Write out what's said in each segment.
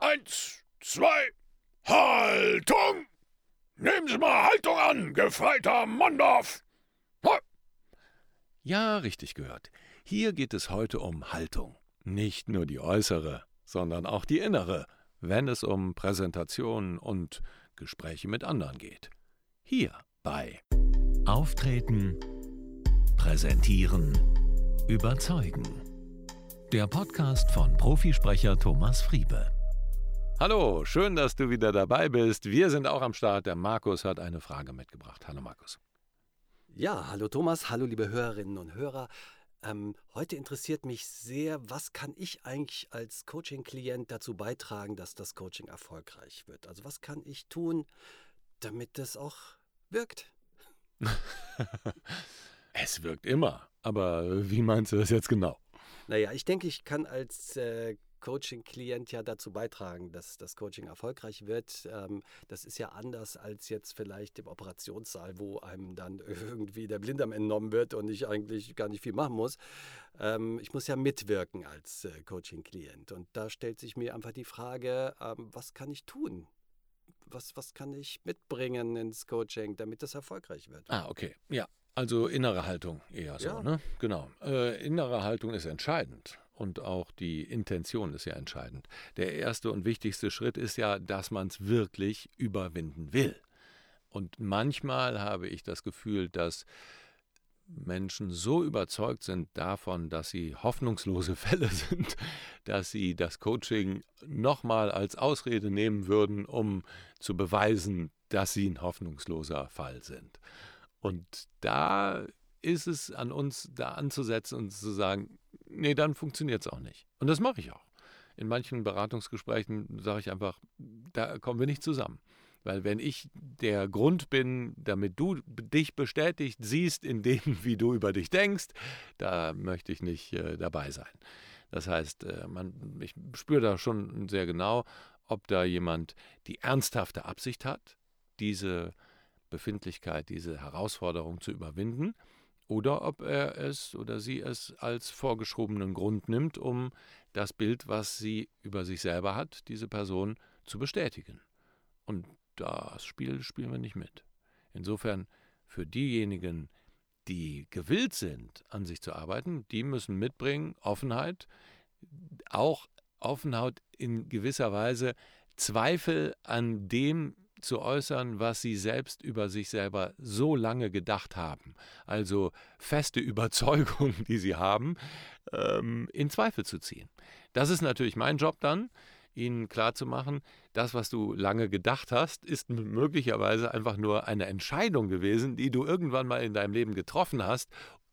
Eins, zwei, Haltung! Nehmen Sie mal Haltung an, gefreiter Mondorf! Ja, richtig gehört. Hier geht es heute um Haltung. Nicht nur die äußere, sondern auch die innere, wenn es um Präsentationen und Gespräche mit anderen geht. Hier bei Auftreten, Präsentieren, Überzeugen. Der Podcast von Profisprecher Thomas Friebe. Hallo, schön, dass du wieder dabei bist. Wir sind auch am Start. Der Markus hat eine Frage mitgebracht. Hallo Markus. Ja, hallo Thomas, hallo liebe Hörerinnen und Hörer. Ähm, heute interessiert mich sehr, was kann ich eigentlich als Coaching-Klient dazu beitragen, dass das Coaching erfolgreich wird? Also was kann ich tun, damit es auch wirkt? es wirkt immer, aber wie meinst du das jetzt genau? Naja, ich denke, ich kann als äh, Coaching-Klient ja dazu beitragen, dass das Coaching erfolgreich wird. Ähm, das ist ja anders als jetzt vielleicht im Operationssaal, wo einem dann irgendwie der Blinddarm entnommen wird und ich eigentlich gar nicht viel machen muss. Ähm, ich muss ja mitwirken als äh, Coaching-Klient. Und da stellt sich mir einfach die Frage, ähm, was kann ich tun? Was, was kann ich mitbringen ins Coaching, damit das erfolgreich wird? Ah, okay. Ja, also innere Haltung eher so, ja. ne? Genau. Äh, innere Haltung ist entscheidend und auch die Intention ist ja entscheidend. Der erste und wichtigste Schritt ist ja, dass man es wirklich überwinden will. Und manchmal habe ich das Gefühl, dass Menschen so überzeugt sind davon, dass sie hoffnungslose Fälle sind, dass sie das Coaching nochmal als Ausrede nehmen würden, um zu beweisen, dass sie ein hoffnungsloser Fall sind. Und da ist es an uns, da anzusetzen und zu sagen, nee, dann funktioniert es auch nicht. Und das mache ich auch. In manchen Beratungsgesprächen sage ich einfach, da kommen wir nicht zusammen. Weil wenn ich der Grund bin, damit du dich bestätigt siehst in dem, wie du über dich denkst, da möchte ich nicht äh, dabei sein. Das heißt, äh, man, ich spüre da schon sehr genau, ob da jemand die ernsthafte Absicht hat, diese Befindlichkeit, diese Herausforderung zu überwinden oder ob er es oder sie es als vorgeschobenen Grund nimmt, um das Bild, was sie über sich selber hat, diese Person zu bestätigen. Und das Spiel spielen wir nicht mit. Insofern für diejenigen, die gewillt sind, an sich zu arbeiten, die müssen mitbringen Offenheit, auch Offenheit in gewisser Weise Zweifel an dem zu äußern, was sie selbst über sich selber so lange gedacht haben, also feste Überzeugungen, die sie haben, ähm, in Zweifel zu ziehen. Das ist natürlich mein Job dann, ihnen klarzumachen, das, was du lange gedacht hast, ist möglicherweise einfach nur eine Entscheidung gewesen, die du irgendwann mal in deinem Leben getroffen hast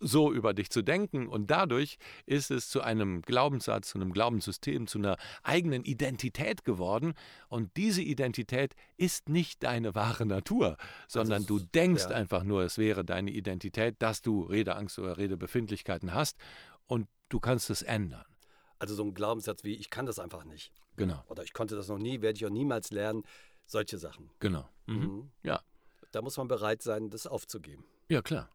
so über dich zu denken. Und dadurch ist es zu einem Glaubenssatz, zu einem Glaubenssystem, zu einer eigenen Identität geworden. Und diese Identität ist nicht deine wahre Natur, sondern du denkst ja. einfach nur, es wäre deine Identität, dass du Redeangst oder Redebefindlichkeiten hast. Und du kannst es ändern. Also so ein Glaubenssatz wie, ich kann das einfach nicht. Genau. Oder ich konnte das noch nie, werde ich auch niemals lernen. Solche Sachen. Genau. Mhm. Mhm. Ja. Da muss man bereit sein, das aufzugeben. Ja, klar.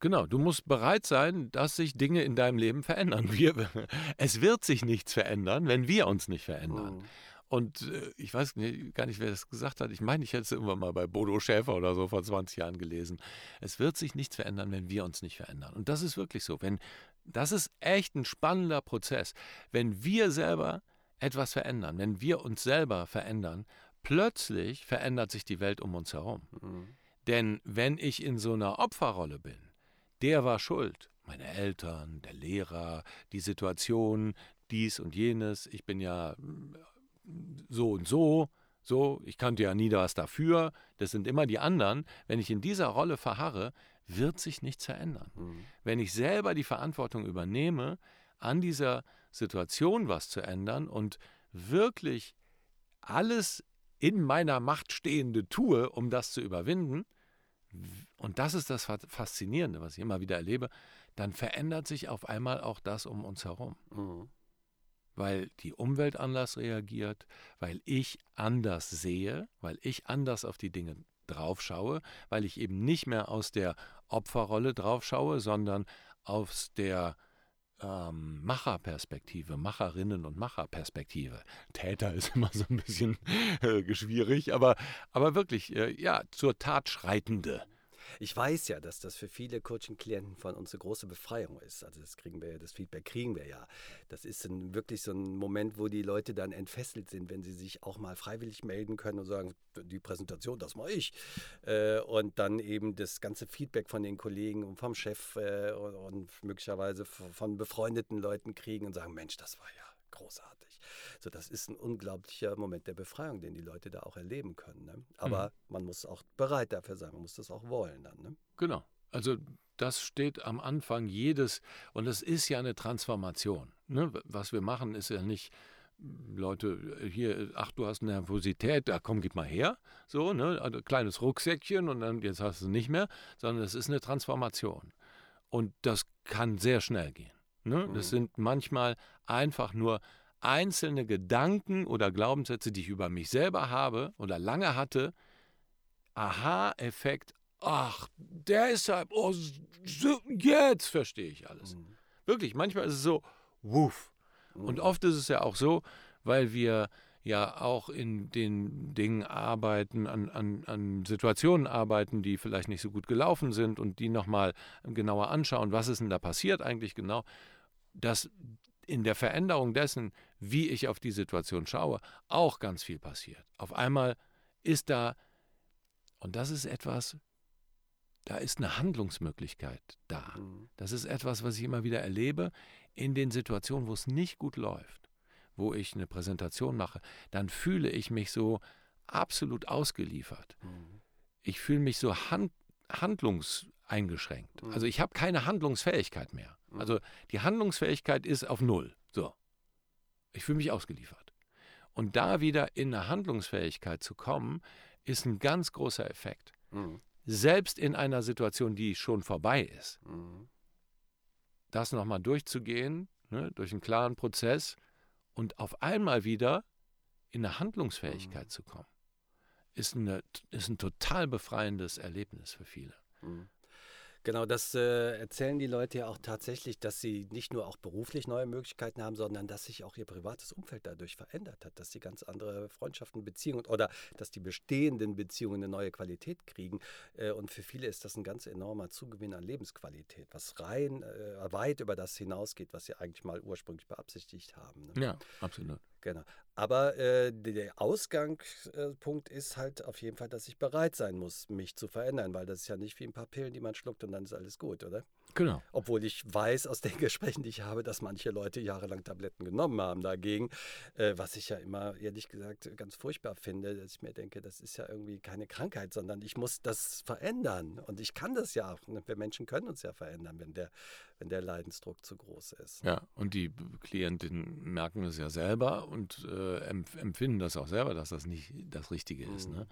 Genau, du musst bereit sein, dass sich Dinge in deinem Leben verändern. Wir, es wird sich nichts verändern, wenn wir uns nicht verändern. Mhm. Und äh, ich weiß gar nicht, wer das gesagt hat. Ich meine, ich hätte es irgendwann mal bei Bodo Schäfer oder so vor 20 Jahren gelesen. Es wird sich nichts verändern, wenn wir uns nicht verändern. Und das ist wirklich so. Wenn, das ist echt ein spannender Prozess. Wenn wir selber etwas verändern, wenn wir uns selber verändern, plötzlich verändert sich die Welt um uns herum. Mhm. Denn wenn ich in so einer Opferrolle bin, der war schuld. Meine Eltern, der Lehrer, die Situation, dies und jenes. Ich bin ja mm, so und so, so, ich kannte ja nie was dafür. Das sind immer die anderen. Wenn ich in dieser Rolle verharre, wird sich nichts verändern. Mhm. Wenn ich selber die Verantwortung übernehme, an dieser Situation was zu ändern und wirklich alles in meiner Macht Stehende tue, um das zu überwinden, und das ist das Faszinierende, was ich immer wieder erlebe, dann verändert sich auf einmal auch das um uns herum. Mhm. Weil die Umwelt anders reagiert, weil ich anders sehe, weil ich anders auf die Dinge draufschaue, weil ich eben nicht mehr aus der Opferrolle draufschaue, sondern aus der ähm, Macherperspektive, Macherinnen und Macherperspektive. Täter ist immer so ein bisschen äh, schwierig, aber, aber wirklich, äh, ja, zur Tat schreitende. Ich weiß ja, dass das für viele Coaching-Klienten von uns eine große Befreiung ist. Also das kriegen wir, das Feedback kriegen wir ja. Das ist ein, wirklich so ein Moment, wo die Leute dann entfesselt sind, wenn sie sich auch mal freiwillig melden können und sagen, die Präsentation, das mache ich. Äh, und dann eben das ganze Feedback von den Kollegen und vom Chef äh, und möglicherweise von befreundeten Leuten kriegen und sagen, Mensch, das war ja großartig. So, das ist ein unglaublicher Moment der Befreiung, den die Leute da auch erleben können. Ne? Aber mhm. man muss auch bereit dafür sein, man muss das auch wollen dann. Ne? Genau. Also das steht am Anfang jedes, und es ist ja eine Transformation. Ne? Was wir machen, ist ja nicht, Leute, hier, ach, du hast eine Nervosität, da komm, gib mal her. So, ne? Also, kleines Rucksäckchen und dann jetzt hast du es nicht mehr, sondern es ist eine Transformation. Und das kann sehr schnell gehen. Ne? Das mhm. sind manchmal einfach nur einzelne Gedanken oder Glaubenssätze, die ich über mich selber habe oder lange hatte, Aha-Effekt, ach, deshalb, oh, so, jetzt verstehe ich alles. Mhm. Wirklich, manchmal ist es so, wuff. Mhm. Und oft ist es ja auch so, weil wir ja auch in den Dingen arbeiten, an, an, an Situationen arbeiten, die vielleicht nicht so gut gelaufen sind und die nochmal genauer anschauen, was ist denn da passiert eigentlich genau, dass in der Veränderung dessen, wie ich auf die Situation schaue, auch ganz viel passiert. Auf einmal ist da, und das ist etwas, da ist eine Handlungsmöglichkeit da. Mhm. Das ist etwas, was ich immer wieder erlebe in den Situationen, wo es nicht gut läuft, wo ich eine Präsentation mache, dann fühle ich mich so absolut ausgeliefert. Mhm. Ich fühle mich so hand, handlungseingeschränkt. Mhm. Also ich habe keine Handlungsfähigkeit mehr. Also die Handlungsfähigkeit ist auf Null. So. Ich fühle mich ausgeliefert. Und da wieder in eine Handlungsfähigkeit zu kommen, ist ein ganz großer Effekt. Mhm. Selbst in einer Situation, die schon vorbei ist. Mhm. Das nochmal durchzugehen, ne, durch einen klaren Prozess und auf einmal wieder in eine Handlungsfähigkeit mhm. zu kommen, ist, eine, ist ein total befreiendes Erlebnis für viele. Mhm. Genau, das äh, erzählen die Leute ja auch tatsächlich, dass sie nicht nur auch beruflich neue Möglichkeiten haben, sondern dass sich auch ihr privates Umfeld dadurch verändert hat, dass sie ganz andere Freundschaften, Beziehungen oder dass die bestehenden Beziehungen eine neue Qualität kriegen. Äh, und für viele ist das ein ganz enormer Zugewinn an Lebensqualität, was rein äh, weit über das hinausgeht, was sie eigentlich mal ursprünglich beabsichtigt haben. Ne? Ja, absolut. Genau. Aber äh, der Ausgangspunkt ist halt auf jeden Fall, dass ich bereit sein muss, mich zu verändern, weil das ist ja nicht wie ein paar Pillen, die man schluckt und dann ist alles gut, oder? Genau. Obwohl ich weiß aus den Gesprächen, die ich habe, dass manche Leute jahrelang Tabletten genommen haben dagegen, äh, was ich ja immer ehrlich gesagt ganz furchtbar finde, dass ich mir denke, das ist ja irgendwie keine Krankheit, sondern ich muss das verändern. Und ich kann das ja auch. Ne? Wir Menschen können uns ja verändern, wenn der, wenn der Leidensdruck zu groß ist. Ja, und die Klientinnen merken es ja selber und äh, empfinden das auch selber, dass das nicht das Richtige ist. Ne?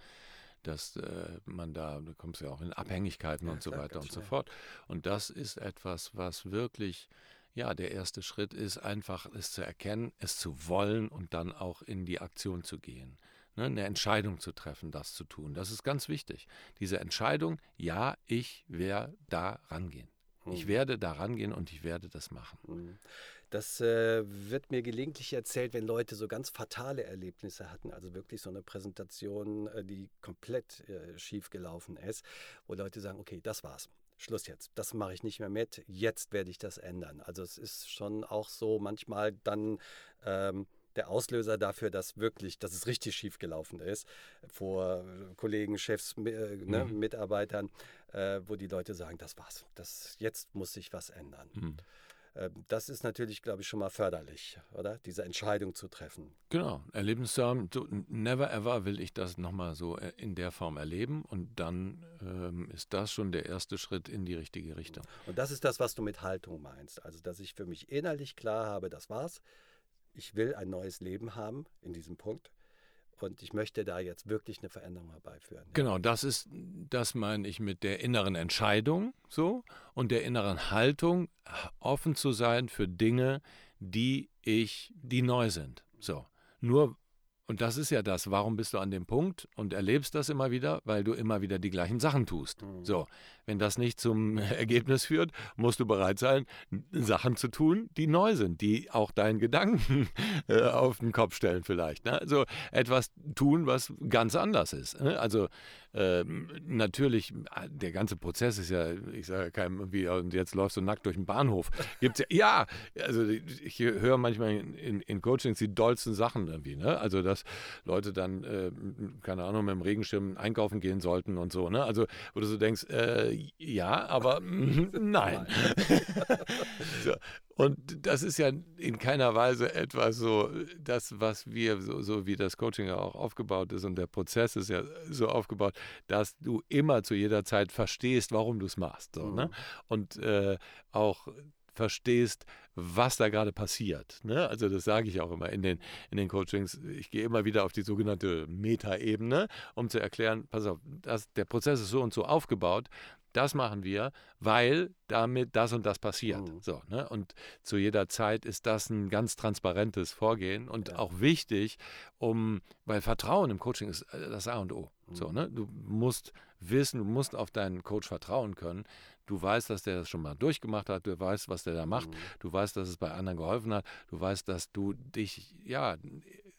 Dass äh, man da, du kommst ja auch in Abhängigkeiten ja, und so klar, weiter und so fort. Und das ist etwas, was wirklich, ja, der erste Schritt ist, einfach es zu erkennen, es zu wollen und dann auch in die Aktion zu gehen. Ne? Eine Entscheidung zu treffen, das zu tun. Das ist ganz wichtig. Diese Entscheidung, ja, ich werde da rangehen. Ich mhm. werde da rangehen und ich werde das machen. Das äh, wird mir gelegentlich erzählt, wenn Leute so ganz fatale Erlebnisse hatten, also wirklich so eine Präsentation, äh, die komplett äh, schief gelaufen ist, wo Leute sagen, okay, das war's. Schluss jetzt, das mache ich nicht mehr mit, jetzt werde ich das ändern. Also es ist schon auch so manchmal dann ähm, der Auslöser dafür, dass wirklich, dass es richtig schief gelaufen ist, vor Kollegen, Chefs, äh, ne, mhm. Mitarbeitern, äh, wo die Leute sagen, das war's, das, jetzt muss sich was ändern. Mhm. Ähm, das ist natürlich, glaube ich, schon mal förderlich, oder? Diese Entscheidung zu treffen. Genau, Erlebnis zu haben. So, never ever will ich das nochmal so äh, in der Form erleben und dann ähm, ist das schon der erste Schritt in die richtige Richtung. Und das ist das, was du mit Haltung meinst. Also, dass ich für mich innerlich klar habe, das war's. Ich will ein neues Leben haben in diesem Punkt. Und ich möchte da jetzt wirklich eine Veränderung herbeiführen. Ja. Genau, das ist, das meine ich mit der inneren Entscheidung so und der inneren Haltung, offen zu sein für Dinge, die ich, die neu sind. So. Nur, und das ist ja das, warum bist du an dem Punkt und erlebst das immer wieder? Weil du immer wieder die gleichen Sachen tust. Mhm. So. Wenn das nicht zum Ergebnis führt, musst du bereit sein, Sachen zu tun, die neu sind, die auch deinen Gedanken äh, auf den Kopf stellen vielleicht. Ne? Also etwas tun, was ganz anders ist. Ne? Also ähm, natürlich, der ganze Prozess ist ja, ich sage keinem irgendwie, und jetzt läufst du nackt durch den Bahnhof. Gibt's ja, ja, also ich höre manchmal in, in Coachings die dollsten Sachen irgendwie, ne? Also dass Leute dann, äh, keine Ahnung, mit dem Regenschirm einkaufen gehen sollten und so, ne? Also wo du so denkst, äh, ja, aber nein. so. Und das ist ja in keiner Weise etwas so, das, was wir, so, so, wie das Coaching ja auch aufgebaut ist und der Prozess ist ja so aufgebaut, dass du immer zu jeder Zeit verstehst, warum du es machst. So, ne? mhm. ne? Und äh, auch verstehst, was da gerade passiert. Ne? Also das sage ich auch immer in den, in den Coachings. Ich gehe immer wieder auf die sogenannte Metaebene, um zu erklären, pass auf, das, der Prozess ist so und so aufgebaut, das machen wir, weil damit das und das passiert. Mhm. So, ne? Und zu jeder Zeit ist das ein ganz transparentes Vorgehen und ja. auch wichtig, um, weil Vertrauen im Coaching ist äh, das A und O. Mhm. So, ne? Du musst wissen, du musst auf deinen Coach vertrauen können. Du weißt, dass der das schon mal durchgemacht hat, du weißt, was der da macht, mhm. du weißt, dass es bei anderen geholfen hat, du weißt, dass du dich, ja,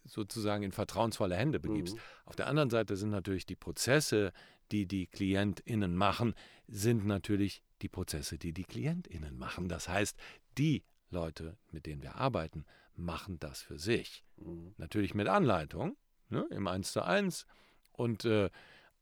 sozusagen in vertrauensvolle Hände begibst. Mhm. Auf der anderen Seite sind natürlich die Prozesse, die die KlientInnen machen, sind natürlich die Prozesse, die die KlientInnen machen. Das heißt, die Leute, mit denen wir arbeiten, machen das für sich. Mhm. Natürlich mit Anleitung, ne, im 1 zu 1. Und, äh,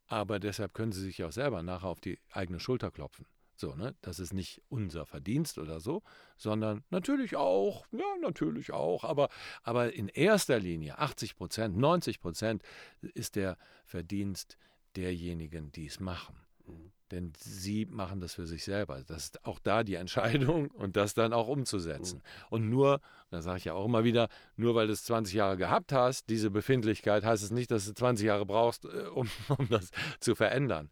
aber deshalb können sie sich auch selber nachher auf die eigene Schulter klopfen. So, ne? Das ist nicht unser Verdienst oder so, sondern natürlich auch, ja, natürlich auch, aber, aber in erster Linie 80 Prozent, 90 Prozent ist der Verdienst derjenigen, die es machen. Mhm. Denn sie machen das für sich selber. Das ist auch da die Entscheidung und das dann auch umzusetzen. Mhm. Und nur, da sage ich ja auch immer wieder, nur weil du es 20 Jahre gehabt hast, diese Befindlichkeit, heißt es nicht, dass du 20 Jahre brauchst, äh, um, um das zu verändern.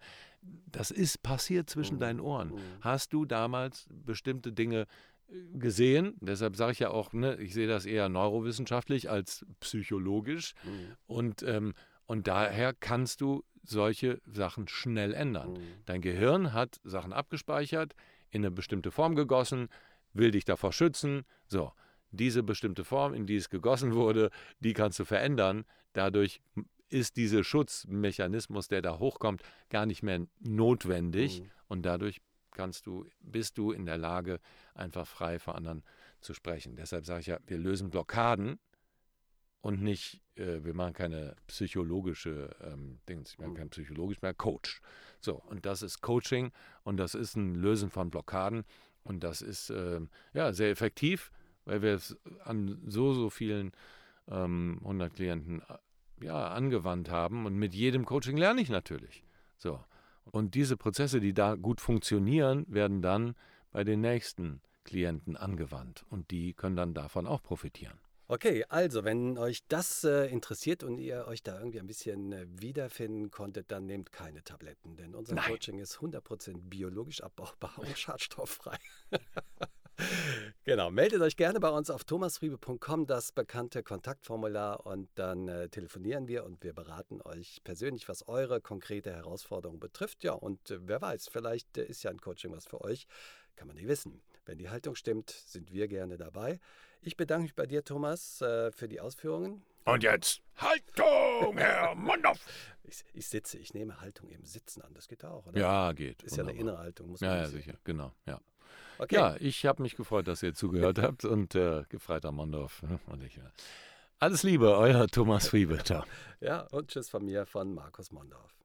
Das ist passiert zwischen mhm. deinen Ohren. Hast du damals bestimmte Dinge äh, gesehen. Deshalb sage ich ja auch, ne, ich sehe das eher neurowissenschaftlich als psychologisch. Mhm. Und, ähm, und daher kannst du solche Sachen schnell ändern. Mhm. Dein Gehirn hat Sachen abgespeichert, in eine bestimmte Form gegossen, will dich davor schützen. So, diese bestimmte Form, in die es gegossen wurde, die kannst du verändern. Dadurch ist dieser Schutzmechanismus, der da hochkommt, gar nicht mehr notwendig mhm. und dadurch kannst du, bist du in der Lage, einfach frei vor anderen zu sprechen. Deshalb sage ich ja, wir lösen Blockaden und nicht, äh, wir machen keine psychologische ähm, Dings, ich meine mhm. kein psychologisch mehr, Coach. So, und das ist Coaching und das ist ein Lösen von Blockaden und das ist äh, ja sehr effektiv, weil wir es an so, so vielen ähm, 100 Klienten äh, ja, angewandt haben und mit jedem Coaching lerne ich natürlich. So. Und diese Prozesse, die da gut funktionieren, werden dann bei den nächsten Klienten angewandt und die können dann davon auch profitieren. Okay, also wenn euch das äh, interessiert und ihr euch da irgendwie ein bisschen äh, wiederfinden konntet, dann nehmt keine Tabletten, denn unser Nein. Coaching ist 100% biologisch abbaubar und schadstofffrei. genau, meldet euch gerne bei uns auf thomasfriebe.com, das bekannte Kontaktformular und dann äh, telefonieren wir und wir beraten euch persönlich, was eure konkrete Herausforderung betrifft. Ja, und äh, wer weiß, vielleicht äh, ist ja ein Coaching was für euch, kann man nicht wissen. Wenn die Haltung stimmt, sind wir gerne dabei. Ich bedanke mich bei dir, Thomas, äh, für die Ausführungen. Und jetzt Haltung, Herr Mondorf! Ich, ich, sitze, ich nehme Haltung im Sitzen an. Das geht auch, oder? Ja, geht. Ist wunderbar. ja eine innere Haltung, muss man Ja, ja, sicher, genau. Ja. Okay. Ja, ich habe mich gefreut, dass ihr zugehört habt und äh, gefreiter Mondorf. Und ich, alles Liebe, euer Thomas Friebe. ja, und tschüss von mir, von Markus Mondorf.